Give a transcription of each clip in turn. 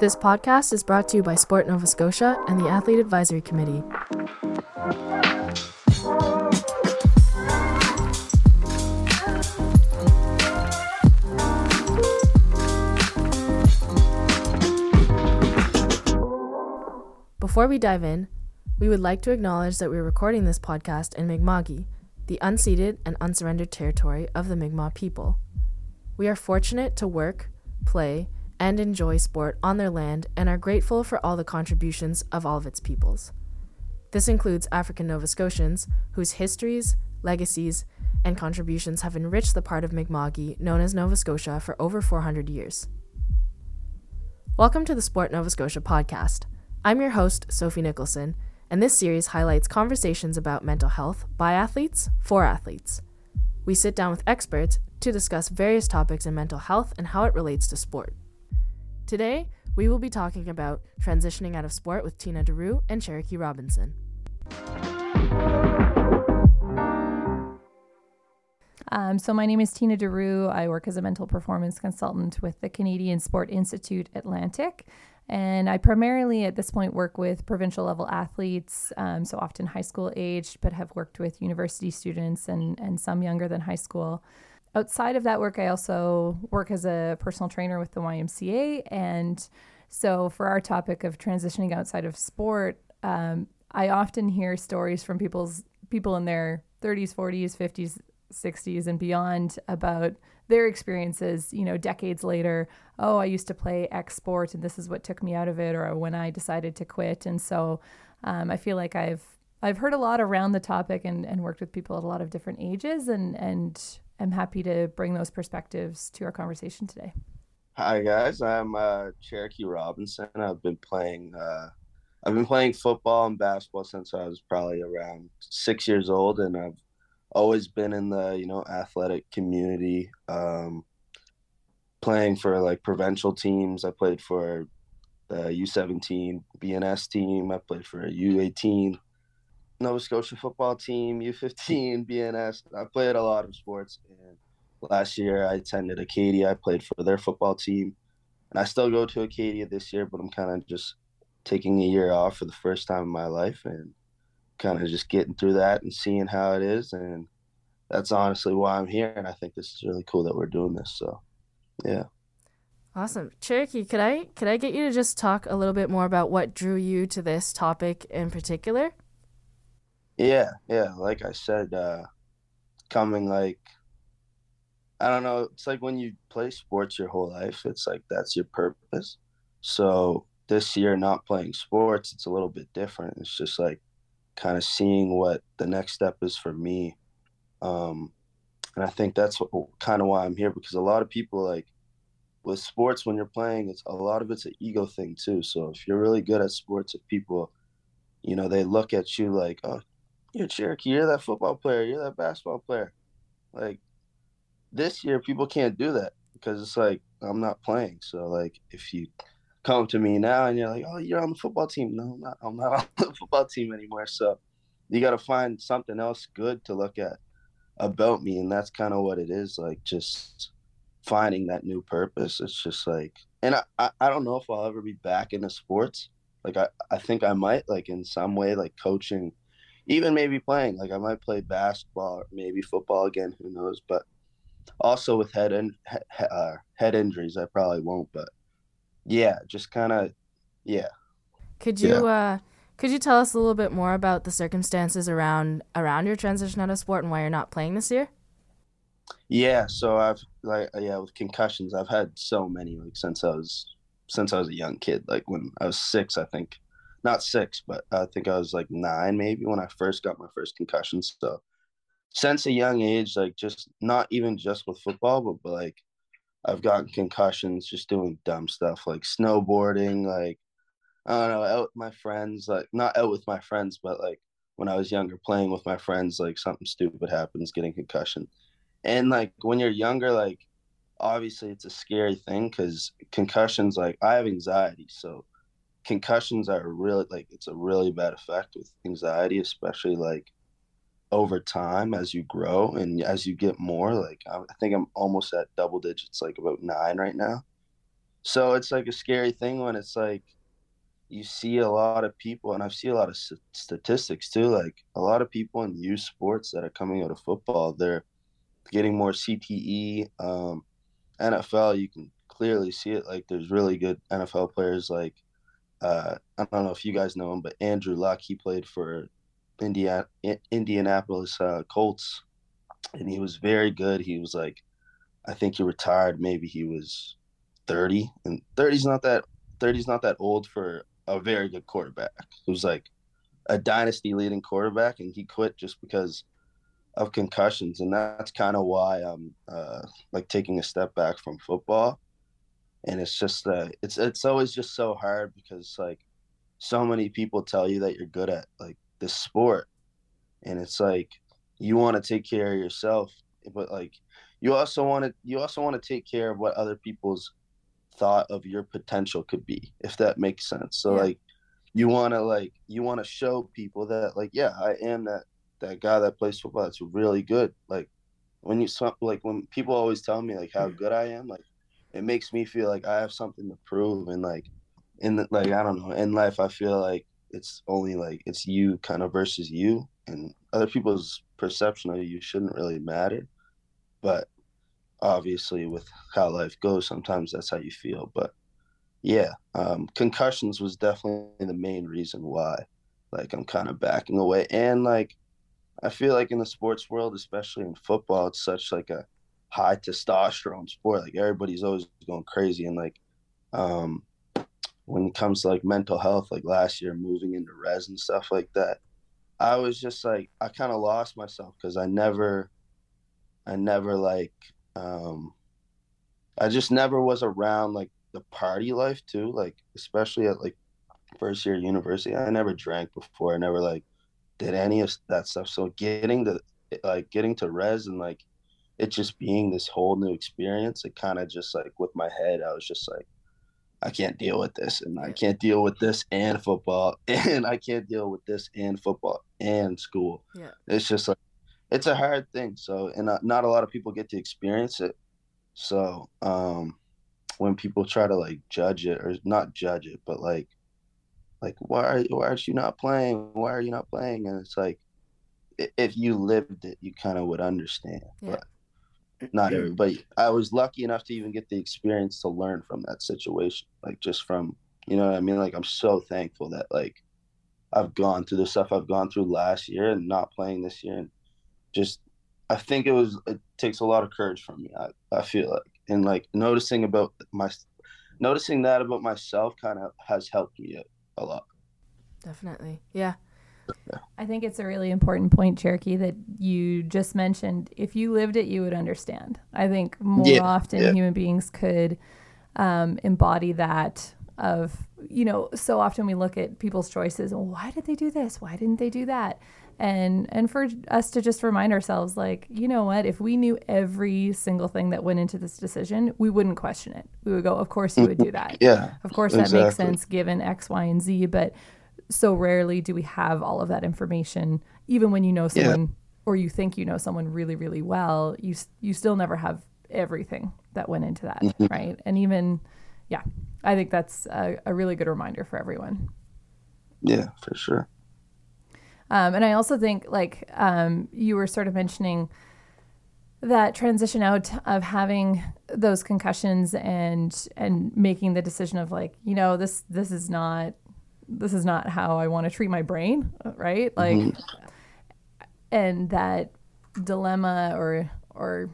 This podcast is brought to you by Sport Nova Scotia and the Athlete Advisory Committee. Before we dive in, we would like to acknowledge that we're recording this podcast in Mi'kma'ki, the unceded and unsurrendered territory of the Mi'kmaq people. We are fortunate to work, play, and enjoy sport on their land and are grateful for all the contributions of all of its peoples. This includes African Nova Scotians, whose histories, legacies, and contributions have enriched the part of Mi'kma'ki known as Nova Scotia for over 400 years. Welcome to the Sport Nova Scotia podcast. I'm your host, Sophie Nicholson, and this series highlights conversations about mental health by athletes for athletes. We sit down with experts to discuss various topics in mental health and how it relates to sport. Today, we will be talking about transitioning out of sport with Tina DeRoo and Cherokee Robinson. Um, so, my name is Tina DeRoo. I work as a mental performance consultant with the Canadian Sport Institute Atlantic. And I primarily at this point work with provincial level athletes, um, so often high school aged, but have worked with university students and, and some younger than high school. Outside of that work, I also work as a personal trainer with the YMCA. And so, for our topic of transitioning outside of sport, um, I often hear stories from people's people in their 30s, 40s, 50s, 60s, and beyond about their experiences, you know, decades later. Oh, I used to play X sport and this is what took me out of it, or when I decided to quit. And so um, I feel like I've I've heard a lot around the topic and, and worked with people at a lot of different ages and and I'm happy to bring those perspectives to our conversation today. Hi guys, I'm uh, Cherokee Robinson. I've been playing uh, I've been playing football and basketball since I was probably around six years old, and I've always been in the you know athletic community um, playing for like provincial teams i played for the u17 bns team i played for a u18 nova scotia football team u15 bns i played a lot of sports and last year i attended acadia. I played for their football team and i still go to acadia this year but i'm kind of just taking a year off for the first time in my life and kind of just getting through that and seeing how it is and that's honestly why i'm here and i think this is really cool that we're doing this so yeah. Awesome. Cherokee could i could i get you to just talk a little bit more about what drew you to this topic in particular yeah yeah like i said uh coming like i don't know it's like when you play sports your whole life it's like that's your purpose so this year not playing sports it's a little bit different it's just like kind of seeing what the next step is for me. Um, and I think that's what, kind of why I'm here because a lot of people like with sports when you're playing, it's a lot of it's an ego thing too. So if you're really good at sports, if people, you know, they look at you like, oh, you're Cherokee, you're that football player, you're that basketball player. Like this year, people can't do that because it's like I'm not playing. So like if you come to me now and you're like, oh, you're on the football team. No, I'm not, I'm not on the football team anymore. So you got to find something else good to look at about me. And that's kind of what it is like just finding that new purpose. It's just like, and I, I, I don't know if I'll ever be back into sports. Like, I, I think I might, like, in some way, like coaching, even maybe playing. Like, I might play basketball or maybe football again. Who knows? But also with head and in, uh, head injuries, I probably won't. But yeah, just kind of, yeah. Could you yeah. uh, could you tell us a little bit more about the circumstances around around your transition out of sport and why you're not playing this year? Yeah, so I've like uh, yeah with concussions, I've had so many like since I was since I was a young kid. Like when I was six, I think, not six, but I think I was like nine maybe when I first got my first concussion. So since a young age, like just not even just with football, but, but like I've gotten concussions just doing dumb stuff like snowboarding, like I don't know, out with my friends, like not out with my friends, but like when I was younger playing with my friends, like something stupid happens, getting concussion. And like when you're younger, like obviously it's a scary thing because concussions, like I have anxiety, so concussions are really like it's a really bad effect with anxiety, especially like over time as you grow and as you get more like i think i'm almost at double digits like about nine right now So it's like a scary thing when it's like you see a lot of people, and I've seen a lot of statistics too. Like a lot of people in youth sports that are coming out of football, they're getting more CTE. Um, NFL, you can clearly see it. Like there's really good NFL players. Like uh, I don't know if you guys know him, but Andrew Luck. He played for Indiana, Indianapolis uh, Colts, and he was very good. He was like, I think he retired. Maybe he was 30, and 30's not that 30's not that old for a very good quarterback He was like a dynasty leading quarterback, and he quit just because of concussions, and that's kind of why I'm uh, like taking a step back from football. And it's just uh, it's it's always just so hard because like so many people tell you that you're good at like this sport, and it's like you want to take care of yourself, but like you also want to you also want to take care of what other people's thought of your potential could be, if that makes sense. So yeah. like you want to like you want to show people that like yeah, I am that that guy that plays football that's really good. Like when you like when people always tell me like how good I am, like it makes me feel like I have something to prove and like in the, like I don't know in life I feel like it's only like it's you kind of versus you and other people's perception of you shouldn't really matter. But obviously with how life goes sometimes that's how you feel. But yeah um, concussions was definitely the main reason why like i'm kind of backing away. And like i feel like in the sports world especially in football it's such like a high testosterone sport like everybody's always going crazy and like um when it comes to like mental health like last year moving into res and stuff like that i was just like i kind of lost myself because i never i never like um, I just never was around like the party life too, like especially at like first year university. I never drank before. I never like did any of that stuff. So getting to like getting to res and like it just being this whole new experience, it kind of just like with my head, I was just like, I can't deal with this, and I can't deal with this and football, and I can't deal with this and football and school. Yeah, it's just like it's a hard thing. So, and uh, not a lot of people get to experience it. So, um, when people try to like judge it or not judge it, but like, like why are why are you not playing? Why are you not playing? And it's like, if you lived it, you kind of would understand. Yeah. But not everybody. I was lucky enough to even get the experience to learn from that situation. Like just from you know what I mean. Like I'm so thankful that like I've gone through the stuff I've gone through last year and not playing this year and just I think it was it takes a lot of courage from me. I, I feel like and like noticing about my noticing that about myself kind of has helped me a, a lot. Definitely. Yeah. I think it's a really important point, Cherokee, that you just mentioned. If you lived it, you would understand. I think more yeah, often yeah. human beings could um, embody that of, you know, so often we look at people's choices. Why did they do this? Why didn't they do that? and and for us to just remind ourselves like you know what if we knew every single thing that went into this decision we wouldn't question it we would go of course you would do that yeah of course exactly. that makes sense given x y and z but so rarely do we have all of that information even when you know someone yeah. or you think you know someone really really well you you still never have everything that went into that mm-hmm. right and even yeah i think that's a, a really good reminder for everyone yeah for sure um, and I also think, like um, you were sort of mentioning, that transition out of having those concussions and and making the decision of like, you know, this this is not this is not how I want to treat my brain, right? Like, mm-hmm. and that dilemma or or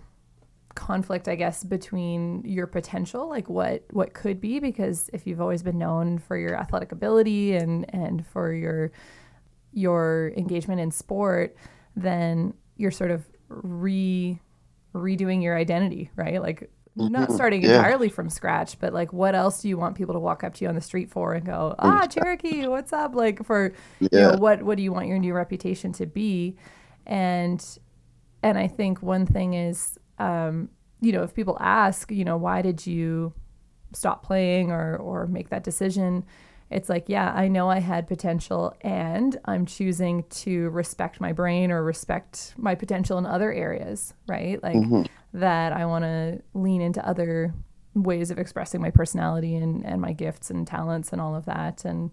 conflict i guess between your potential like what what could be because if you've always been known for your athletic ability and and for your your engagement in sport, then you're sort of re redoing your identity, right? Like not mm-hmm. starting yeah. entirely from scratch, but like what else do you want people to walk up to you on the street for and go, ah, Cherokee, what's up? Like for yeah. you know, what what do you want your new reputation to be? And and I think one thing is um, you know, if people ask, you know, why did you stop playing or or make that decision? it's like, yeah, I know I had potential and I'm choosing to respect my brain or respect my potential in other areas, right? Like mm-hmm. That I want to lean into other ways of expressing my personality and, and my gifts and talents and all of that. And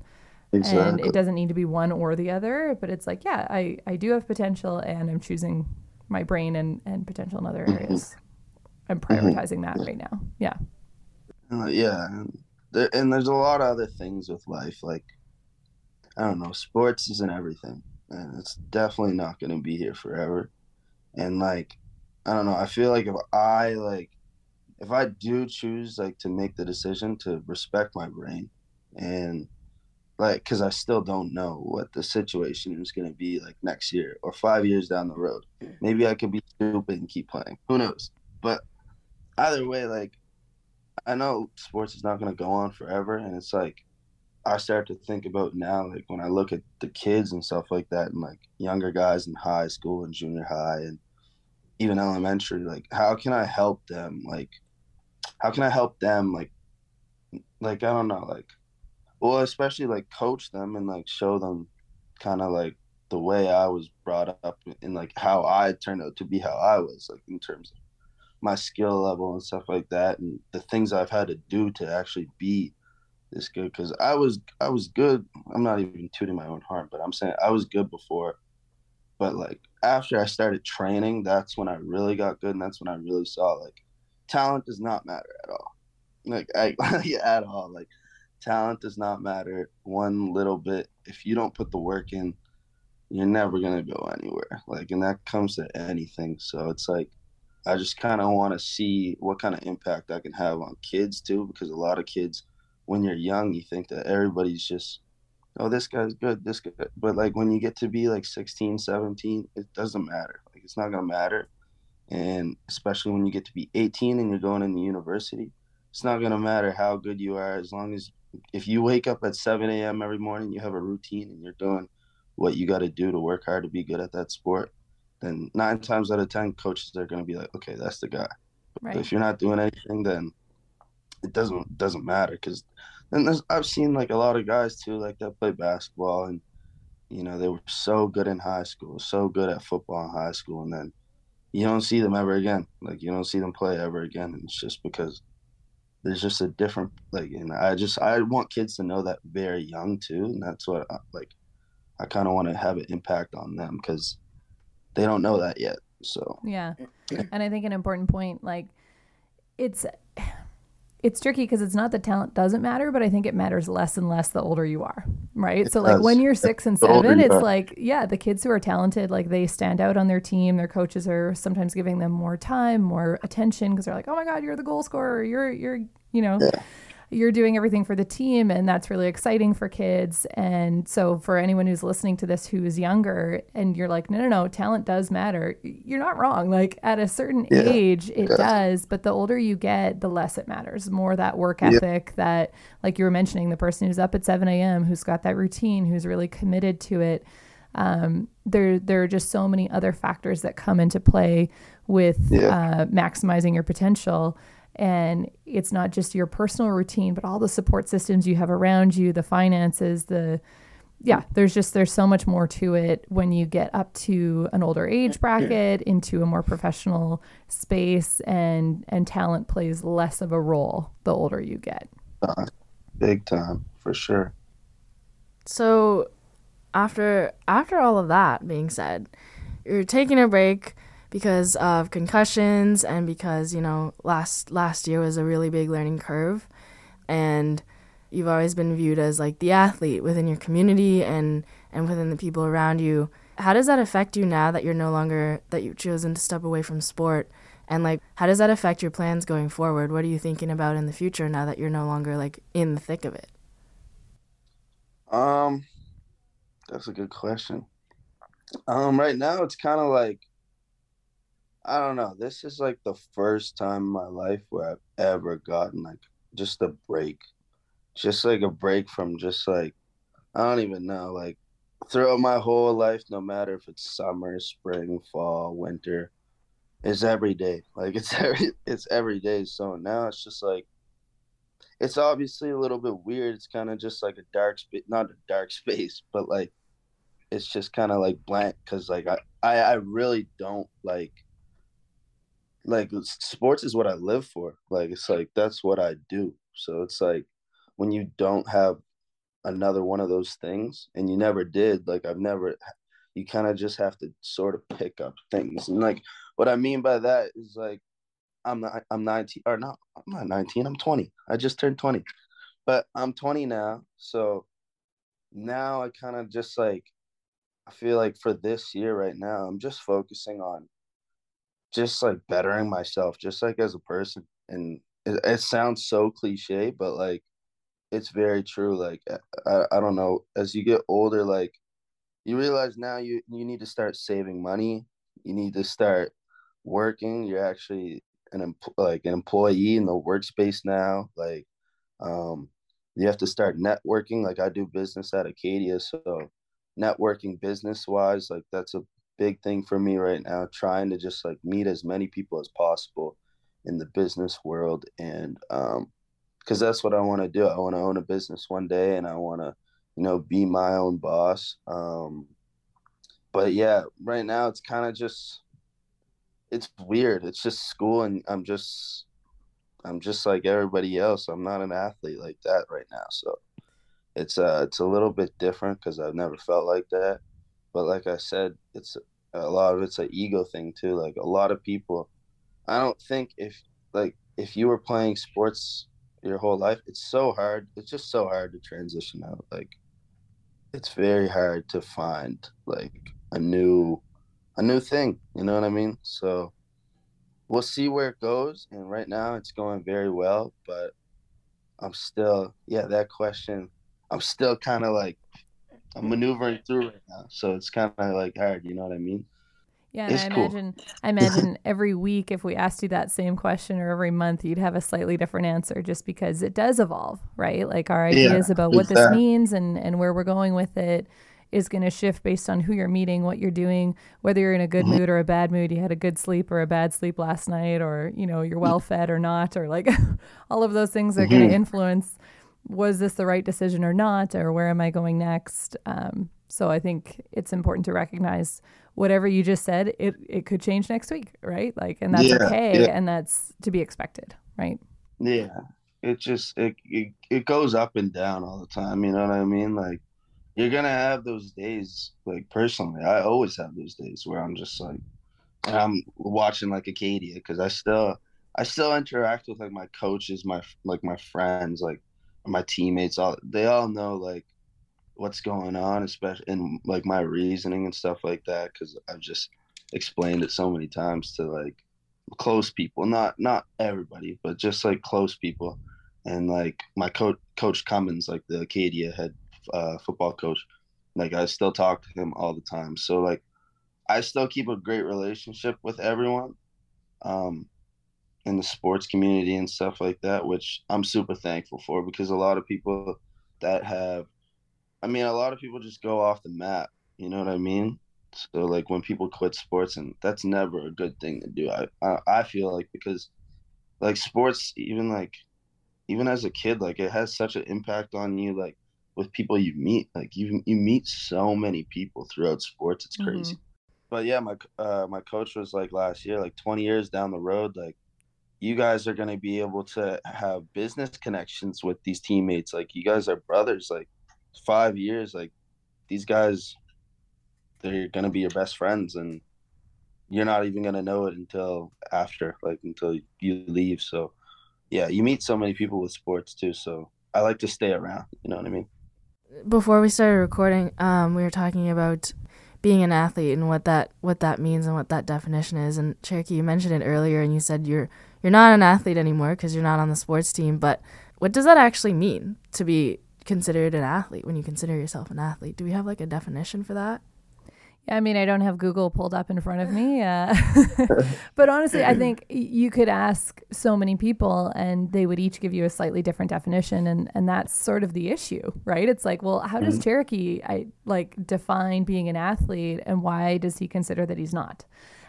Exactly. and it doesn't need to be one or the other, but it's like, yeah, I, I do have potential and I'm choosing my brain and, and potential in other Mhm. areas. I'm prioritizing that right now. Yeah. Uh, yeah, there, and there's a lot of other things with life. Like, I don't know, sports isn't everything, and it's definitely not going to be here forever. And like, I don't know, I feel like if I like, if I do choose like to make the decision to respect my brain, and like, because I still don't know what the situation is going to be like next year or five years down the road. Maybe I could be stupid and keep playing. Who knows? But either way, like. I know sports is not going to go on forever, and it's like I start to think about now, like when I look at the kids and stuff like that, and like younger guys in high school and junior high, and even elementary, like how can I help them? Like, how can I help them? Like, like I don't know, like, well, especially like coach them and like show them kind of like the way I was brought up and like how I turned out to be how I was, like in terms of my skill level and stuff like that and the things I've had to do to actually be this good because I was I was good I'm not even tooting my own horn but I'm saying I was good before but like after I started training that's when I really got good and that's when I really saw like talent does not matter at all. Like I at all. Like talent does not matter one little bit. If you don't put the work in you're never gonna go anywhere. Like and that comes to anything. So it's like I just kind of want to see what kind of impact I can have on kids too, because a lot of kids, when you're young, you think that everybody's just, oh, this guy's good, this guy. But like when you get to be like 16, 17, it doesn't matter. Like it's not going to matter. And especially when you get to be 18 and you're going into university, it's not going to matter how good you are as long as if you wake up at 7 a.m. every morning, you have a routine and you're doing what you got to do to work hard to be good at that sport then nine times out of ten coaches are going to be like okay that's the guy Right. but if you're not doing anything then it doesn't doesn't matter because then there's, i've seen like a lot of guys too like that play basketball and you know they were so good in high school so good at football in high school and then you don't see them ever again like you don't see them play ever again and it's just because there's just a different like and i just i want kids to know that very young too and that's what I, like i kind of want to have an impact on them because they don't know that yet. So Yeah. And I think an important point, like it's it's tricky because it's not that talent doesn't matter, but I think it matters less and less the older you are, right? It so like when you're six and The seven, it's like yeah, the kids who are talented, like they stand out on their team. Their coaches are sometimes giving them more time, more attention because they're like, oh my god, you're the goal scorer, you're you're you know. Yeah. You're doing everything for the team, and that's really exciting for kids. And so, for anyone who's listening to this who is younger, and you're like, no, no, no, talent does matter, you're not wrong. Like, at a certain Yeah, age, it does. does, but the older you get, the less it matters. More that work Yeah. ethic that, like you were mentioning, the person who's up at 7 a.m., who's got that routine, who's really committed to it. Um, there, there are just so many other factors that come into play with Yeah. uh, maximizing your potential. And it's not just your personal routine, but all the support systems you have around you, the finances, the yeah, there's just there's so much more to it when you get up to an older age bracket into a more professional space and and talent plays less of a role the older you get. uh, big time for sure. So after after all of that being said, you're taking a break because of concussions and because, you know, last last year was a really big learning curve and you've always been viewed as like the athlete within your community and and within the people around you. How does that affect you now that you're no longer that you've chosen to step away from sport? And like how does that affect your plans going forward? What are you thinking about in the future now that you're no longer like in the thick of it? Um, that's a good question. Um, right now it's kind of like I don't know. This is like the first time in my life where I've ever gotten like just a break, just like a break from just like I don't even know. Like throughout my whole life, no matter if it's summer, spring, fall, winter, it's every day. Like it's every it's every day. So now it's just like it's obviously a little bit weird. It's kind of just like a dark space, not a dark space, but like it's just kind of like blank because like I, I I really don't like like sports is what I live for. Like it's like that's what I do. So it's like when you don't have another one of those things and you never did, like I've never you kind of just have to sort of pick up things. And like what I mean by that is like I'm not I'm 19 or not I'm not 19, I'm 20. I just turned 20. But I'm 20 now. So now I kind of just like I feel like for this year right now, I'm just focusing on just like bettering myself, just like as a person. And it, it sounds so cliche, but like it's very true. Like I, I don't know, as you get older, like you realize now you you need to start saving money. You need to start working. You're actually an like an employee in the workspace now. Like um, you have to start networking. Like I do business at Acadia, so networking business wise, like that's a big thing for me right now. Trying to just like meet as many people as possible in the business world, and um, because that's what I want to do. I want to own a business one day, and I want to, you know, be my own boss. Um, but yeah, right now it's kind of just, it's weird. It's just school, and I'm just, I'm just like everybody else. I'm not an athlete like that right now, so it's uh it's a little bit different because I've never felt like that. But like I said, it's a lot of it's an ego thing too. Like a lot of people, I don't think if like if you were playing sports your whole life, it's so hard. It's just so hard to transition out. Like it's very hard to find like a new a new thing. You know what I mean? So we'll see where it goes. And right now it's going very well, but I'm still yeah, that question I'm still kind of like I'm maneuvering through right now, so it's kind of like hard. You know what I mean? Yeah, and I cool. imagine I imagine every week if we asked you that same question or every month you'd have a slightly different answer just because it does evolve, right? Like our ideas yeah, about what this that. means and and where we're going with it is going to shift based on who you're meeting, what you're doing, whether you're in a good mm-hmm. mood or a bad mood, you had a good sleep or a bad sleep last night or, you know, you're well fed or not or like all of those things are mm-hmm. going to influence was this the right decision or not, or where am I going next? Um, so I think it's important to recognize whatever you just said, it, it could change next week, right? Like, and that's yeah, okay. Yeah. And that's to be expected, right? Yeah. It just, it, it, it goes up and down all the time. You know what I mean? Like, you're going to have those days, like, personally, I always have those days where I'm just like, I'm watching like Acadia because I still, I still interact with like my coaches, my, like my friends, like, my teammates all they all know like what's going on especially in like my reasoning and stuff like that because i've just explained it so many times to like close people not not everybody but just like close people. And like my coach coach cummins like the acadia head uh, football coach like i still talk to him all the time. So like i still keep a great relationship with everyone. Um in the sports community and stuff like that, which I'm super thankful for because a lot of people that have, I mean, a lot of people just go off the map. You know what I mean? So like when people quit sports, and that's never a good thing to do. I I, I feel like because like sports, even like even as a kid, like it has such an impact on you, like with people you meet. Like you you meet so many people throughout sports. It's crazy. Mm-hmm. But yeah, my uh, my coach was like last year, like 20 years down the road, like you guys are going to be able to have business connections with these teammates. Like you guys are brothers. Like five years, like these guys, they're going to be your best friends, and you're not even going to know it until after, like until you leave. So, yeah, you meet so many people with sports too. So I like to stay around. You know what I mean? Before we started recording, um, we were talking about being an athlete and what that what that means and what that definition is. And Cherokee, you mentioned it earlier, and you said you're you're not an athlete anymore because you're not on the sports team. But what does that actually mean to be considered an athlete when you consider yourself an athlete? Do we have like a definition for that? Yeah, I mean, I don't have Google pulled up in front of me. Uh, but honestly, I think you could ask so many people and they would each give you a slightly different definition. And, and that's sort of the issue, right? It's like, well, how does mm-hmm. Cherokee I, like define being an athlete and why does he consider that he's not?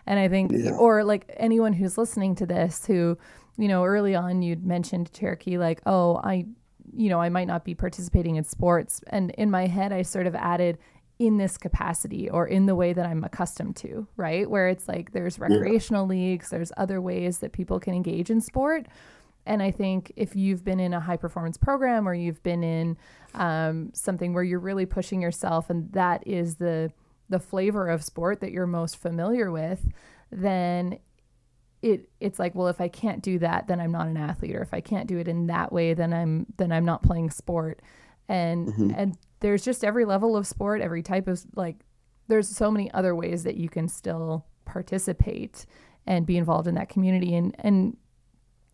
And I think, yeah. or like anyone who's listening to this who, you know, early on you'd mentioned Cherokee, like, oh, I, you know, I might not be participating in sports. And in my head, I sort of added, in this capacity or in the way that I'm accustomed to, right? Where it's like there's recreational yeah. leagues, there's other ways that people can engage in sport. And I think if you've been in a high performance program or you've been in um, something where you're really pushing yourself and that is the the flavor of sport that you're most familiar with, then it it's like well if I can't do that then I'm not an athlete or if I can't do it in that way then I'm then I'm not playing sport and mm-hmm. and there's just every level of sport, every type of like there's so many other ways that you can still participate and be involved in that community and and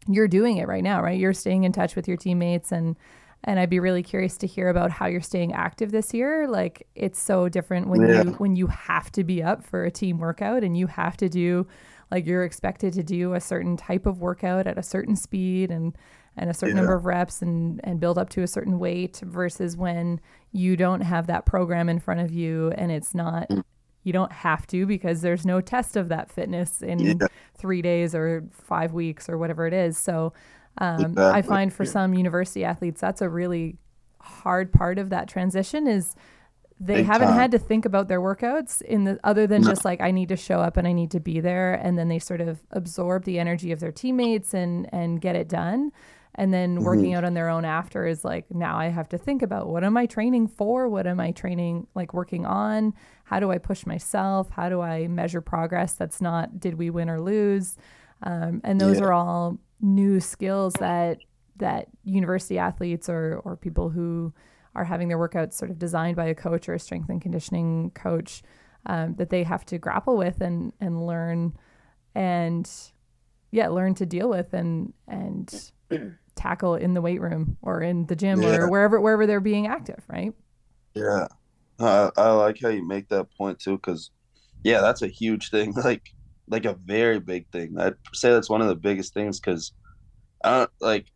you're doing it right now, right? You're staying in touch with your teammates and and I'd be really curious to hear about how you're staying active this year. Like it's so different when yeah. you when you have to be up for a team workout and you have to do like you're expected to do a certain type of workout at a certain speed and and a certain yeah. number of reps and and build up to a certain weight versus when you don't have that program in front of you and it's not mm. you don't have to because there's no test of that fitness in yeah. three days or five weeks or whatever it is so um, exactly. i find for some university athletes that's a really hard part of that transition is they Big haven't time. had to think about their workouts in the other than no. just like I need to show up and I need to be there and then they sort of absorb the energy of their teammates and and get it done and then mm-hmm. working out on their own after is like now i have to think about what am i training for what am i training like working on how do i push myself how do i measure progress that's not did we win or lose um, and those yeah. are all new skills that that university athletes or or people who are having their workouts sort of designed by a coach or a strength and conditioning coach um, that they have to grapple with and and learn and yeah learn to deal with and and tackle in the weight room or in the gym yeah. or wherever wherever they're being active, right? Yeah, I, I like how you make that point too, because yeah, that's a huge thing, like like a very big thing. I'd say that's one of the biggest things because I uh, don't like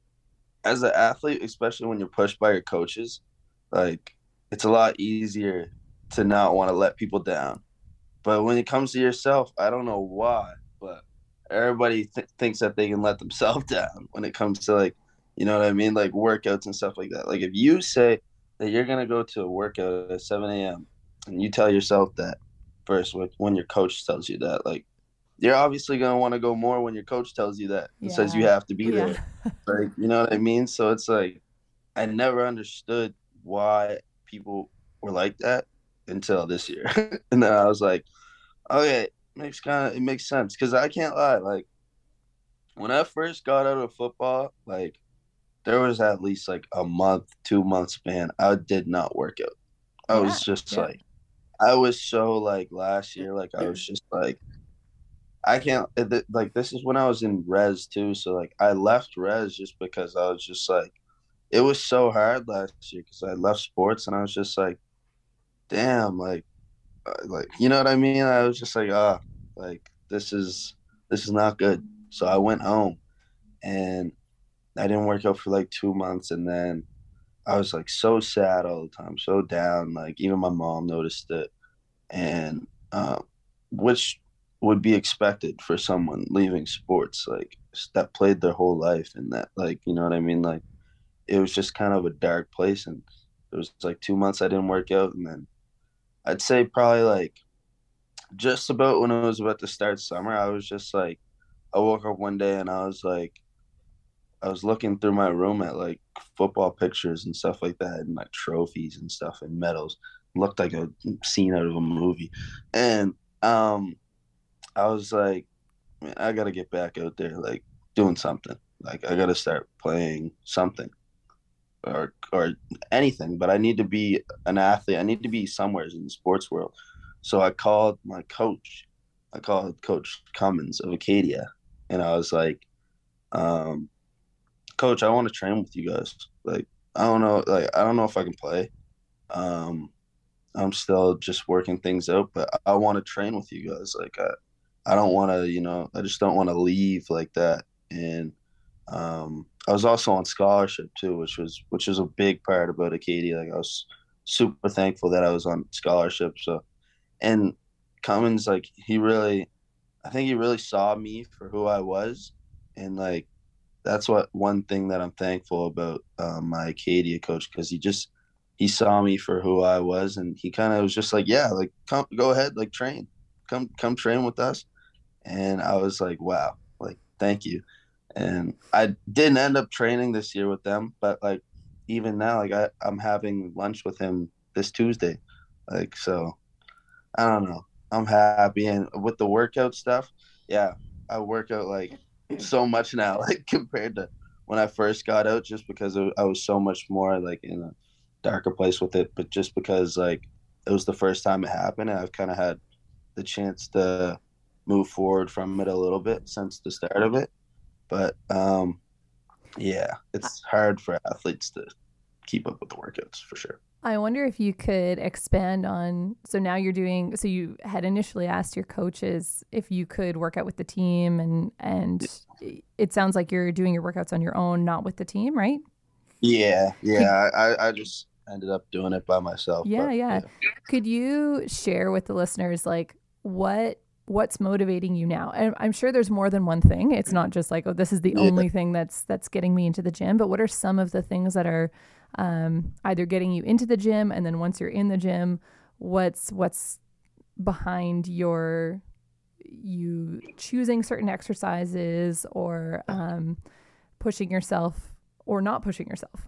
as an athlete, especially when you're pushed by your coaches, like it's a lot easier to not want to let people down. But when it comes to yourself, I don't know why, but everybody th- thinks that they can let themselves down when it comes to like you know what I mean? Like workouts and stuff like that. Like if you say that you're gonna go to a workout at 7 a.m. and you tell yourself that first when your coach tells you that, like you're obviously gonna want to go more when your coach tells you that and yeah. says you have to be yeah. there. like you know what I mean? So it's like I never understood why people were like that until this year, and then I was like, okay, makes kind of it makes sense because I can't lie, like when I first got out of football, like there was at least like a month, two months span. I did not work out. I yeah, was just like, I was so like last year, like I was just like, I can't like this is when I was in res too. So like I left res just because I was just like, it was so hard last year because I left sports and I was just like, damn, like, uh, like you know what I mean? I was just like, ah, oh, like this is this is not good. So I went home, and I didn't work out for like two months, and then I was like so sad all the time, so down. Like even my mom noticed it, and uh, which would be expected for someone leaving sports like that played their whole life, and that like you know what I mean. Like it was just kind of a dark place, and it was like two months I didn't work out, and then I'd say probably like just about when it was about to start summer, I was just like, I woke up one day and I was like, I was looking through my room at like football pictures and stuff like that, and like trophies and stuff and medals. It looked like a scene out of a movie, and um, I was like, man, I gotta get back out there, like doing something. Like I gotta start playing something, or or anything. But I need to be an athlete. I need to be somewhere in the sports world. So I called my coach. I called Coach Cummins of Acadia, and I was like, um, coach, I want to train with you guys. Like, I don't know, like, I don't know if I can play. Um, I'm still just working things out, but I want to train with you guys. Like, I, I don't want to, you know, I just don't want to leave like that. And um, I was also on scholarship too, which was which was a big part about Acadia. Like, I was super thankful that I was on scholarship. So, and Cummins, like, he really, I think he really saw me for who I was, and like that's what one thing that I'm thankful about um, my Acadia coach because he just he saw me for who I was, and he kind of was just like, "Yeah, like come, go ahead, like train, come, come train with us." And I was like, "Wow, like thank you." And I didn't end up training this year with them, but like even now, like I, I'm having lunch with him this Tuesday, like so. I don't know. I'm happy, and with the workout stuff, yeah, I work out like so much now, like compared to when I first got out, just because I was so much more like in a darker place with it. But just because like it was the first time it happened, and I've kind of had the chance to move forward from it a little bit since the start of it. But um, yeah, it's hard for athletes to keep up with the workouts for sure. I wonder if you could expand on. So now you're doing. So you had initially asked your coaches if you could work out with the team, and and it sounds like you're doing your workouts on your own, not with the team, right? Yeah, yeah. I I just ended up doing it by myself. Yeah, but, yeah, yeah. Could you share with the listeners like what what's motivating you now? And I'm sure there's more than one thing. It's not just like, oh, this is the yeah. only thing that's that's getting me into the gym. But what are some of the things that are um, either getting you into the gym, and then once you're in the gym, what's what's behind your you choosing certain exercises or um, pushing yourself or not pushing yourself?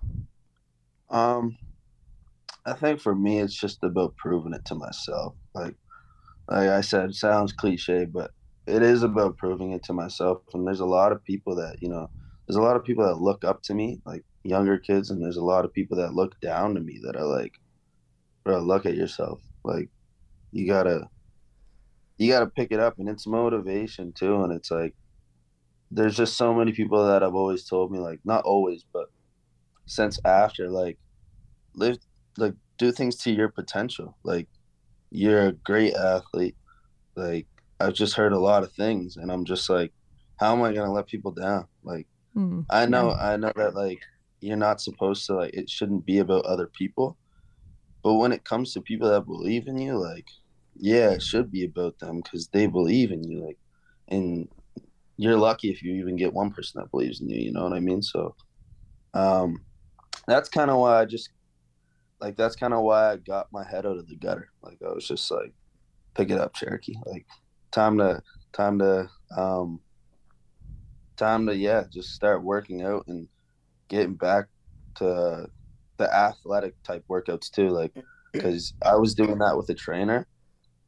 Um, I think for me, it's just about proving it to myself. Like, like I said, sounds cliche, but it is about proving it to myself. And there's a lot of people that you know, there's a lot of people that look up to me, like younger kids, and there's a lot of people that look down to me that are like, bro, look at yourself. Like, you gotta, you gotta pick it up, and it's motivation too. And it's like, there's just so many people that have always told me, like, not always, but since after, like, live, like, do things to your potential. Like, you're a great athlete. Like, I've just heard a lot of things, and I'm just like, how am I gonna let people down? Like, mm, I know. I know that like you're not supposed to like it shouldn't be about other people but when it comes to people that believe in you like yeah it should be about them because they believe in you like and you're lucky if you even get one person that believes in you you know what i mean so um that's kind of why i just like that's kind of why i got my head out of the gutter like i was just like pick it up cherokee like time to time to um time to yeah just start working out and getting back to the athletic type workouts too, like because I was doing that with a trainer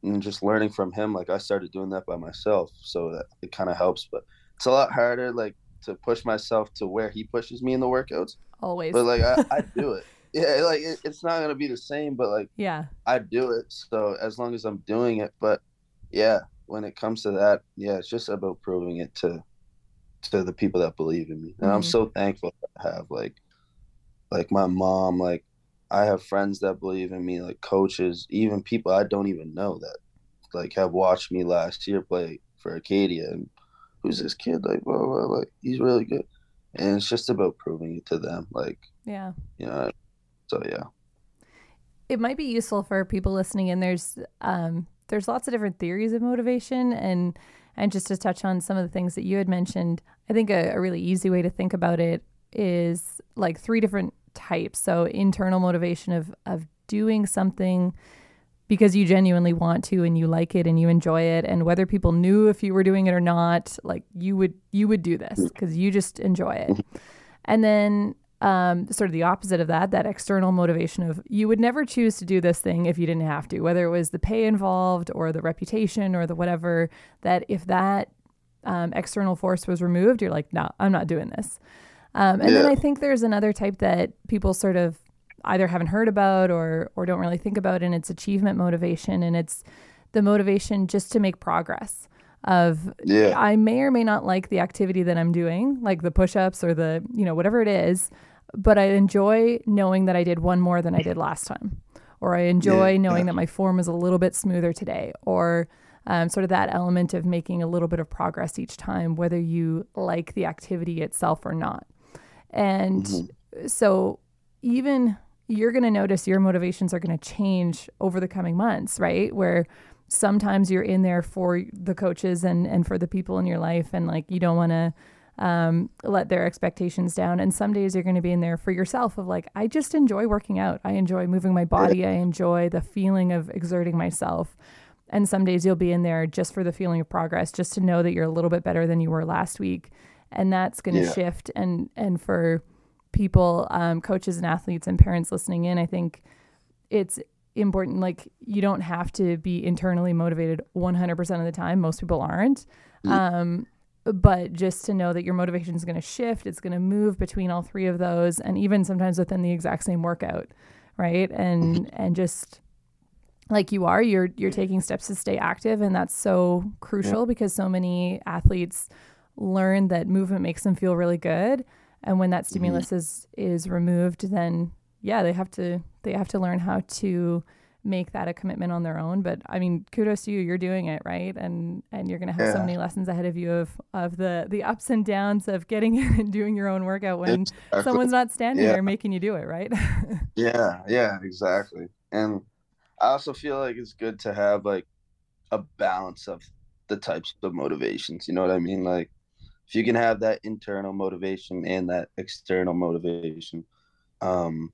and just learning from him. Like I started doing that by myself, so that it kind of helps. But it's a lot harder, like to push myself to where he pushes me in the workouts. Always, but like I, I do it. Yeah, like it, it's not gonna be the same, but like yeah, I do it. So as long as I'm doing it, but yeah, when it comes to that, yeah, it's just about proving it to to the people that believe in me, and mm-hmm. I'm so thankful to have like like my mom, like I have friends that believe in me, like coaches, even people I don't even know that like have watched me last year play for Acadia and who's this kid like blah, blah, like he's really good and it's just about proving it to them like yeah you know so yeah. It might be useful for people listening and there's um there's lots of different theories of motivation and and just to touch on some of the things that you had mentioned, I think a, a really easy way to think about it is like three different types. So internal motivation of of doing something because you genuinely want to and you like it and you enjoy it and whether people knew if you were doing it or not like you would you would do this because you just enjoy it. And then um, sort of the opposite of that, that external motivation of you would never choose to do this thing if you didn't have to, whether it was the pay involved or the reputation or the whatever, that if that um, external force was removed, you're like, no, I'm not doing this. Um, and yeah. then I think there's another type that people sort of either haven't heard about or or don't really think about, and it's achievement motivation, and it's the motivation just to make progress of yeah. I may or may not like the activity that I'm doing, like the push-ups or the, you know, whatever it is, but I enjoy knowing that I did one more than I did last time, or I enjoy yeah, knowing yeah. that my form is a little bit smoother today, or um, sort of that element of making a little bit of progress each time, whether you like the activity itself or not. And mm-hmm. so, even you're going to notice your motivations are going to change over the coming months, right? Where sometimes you're in there for the coaches and and for the people in your life, and like you don't want to um, let their expectations down. And some days you're going to be in there for yourself of like, I just enjoy working out. I enjoy moving my body. I enjoy the feeling of exerting myself. And some days you'll be in there just for the feeling of progress, just to know that you're a little bit better than you were last week. And that's going to Yeah. shift. And, and for people, um, coaches and athletes and parents listening in, I think it's important. Like, you don't have to be internally motivated 100% of the time. Most people aren't. Um, but just to know that your motivation is going to shift, it's going to move between all three of those, and even sometimes within the exact same workout, right? And mm-hmm. and just like you are, you're you're taking steps to stay active, and that's so crucial because so many athletes learn that movement makes them feel really good, and when that mm-hmm. stimulus is is removed, then yeah, they have to they have to learn how to make that a commitment on their own. But I mean, kudos to you. You're doing it right, and and you're gonna have so many lessons ahead of you of of the the ups and downs of getting in and doing your own workout when Exactly. someone's not standing Yeah. there making you do it, right? Yeah, yeah, exactly. And I also feel like it's good to have like a balance of the types of motivations. You know what I mean? Like if you can have that internal motivation and that external motivation, um,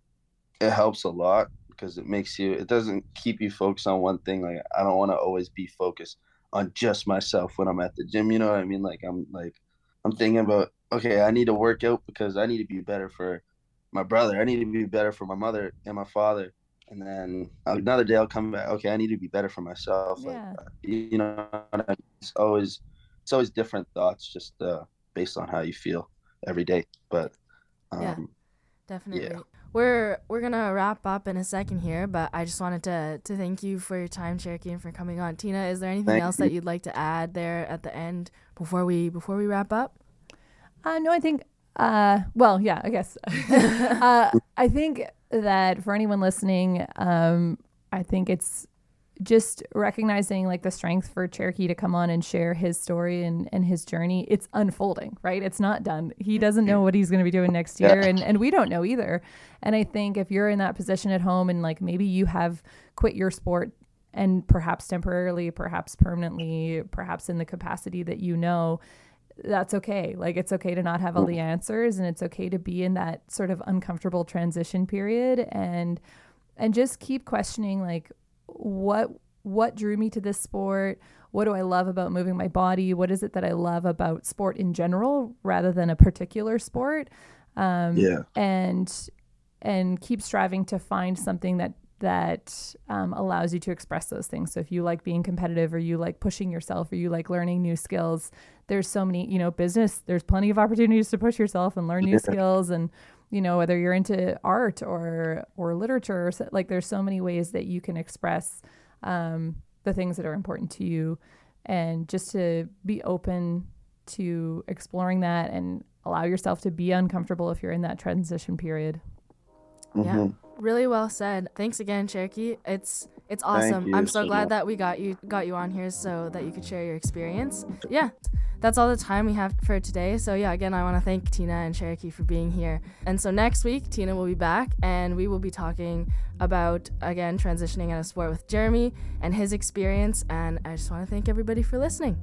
it helps a lot because it makes you it doesn't keep you focused on one thing. Like I don't want to always be focused on just myself when I'm at the gym. You know what I mean? Like I'm like I'm thinking about okay, I need to work out because I need to be better for my brother. I need to be better for my mother and my father. And then another day I'll come back. Okay, I need to be better for myself. Like, Yeah. you know, what I mean? it's always it's always different thoughts, just uh, based on how you feel every day. But um, Yeah. Definitely. We're we're gonna wrap up in a second here, but I just wanted to to thank you for your time, Cherokee, and for coming on. Tina, is there anything Thank else you. that you'd like to add there at the end before we before we wrap up? Uh, no, I think, uh, well, yeah, I guess. uh, I think that for anyone listening, um, I think it's just recognizing like the strength for Cherokee to come on and share his story and, and his journey. It's unfolding, right? It's not done. He doesn't know what he's going to be doing next year, and, and we don't know either. And I think if you're in that position at home and like maybe you have quit your sport and perhaps temporarily, perhaps permanently, perhaps in the capacity that you know, that's okay. Like it's okay to not have all the answers and it's okay to be in that sort of uncomfortable transition period and and just keep questioning like what what drew me to this sport? What do I love about moving my body? What is it that I love about sport in general rather than a particular sport? Um, Yeah. and and keep striving to find something that that um, allows you to express those things. So if you like being competitive, or you like pushing yourself, or you like learning new skills, there's so many. You know, business. There's plenty of opportunities to push yourself and learn new Yeah. skills, and you know whether you're into art or or literature, or so, like there's so many ways that you can express um, the things that are important to you, and just to be open to exploring that and allow yourself to be uncomfortable if you're in that transition period. Yeah. Mhm. Really well said. Thanks again, Cherokee. It's it's awesome. I'm so so glad much. that we got you got you on here so that you could share your experience. Yeah. That's all the time we have for today. So yeah, again I want to thank Tina and Cherokee for being here. And so next week Tina will be back and we will be talking about again transitioning out of sport with Jeremy and his experience and I just want to thank everybody for listening.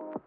Thank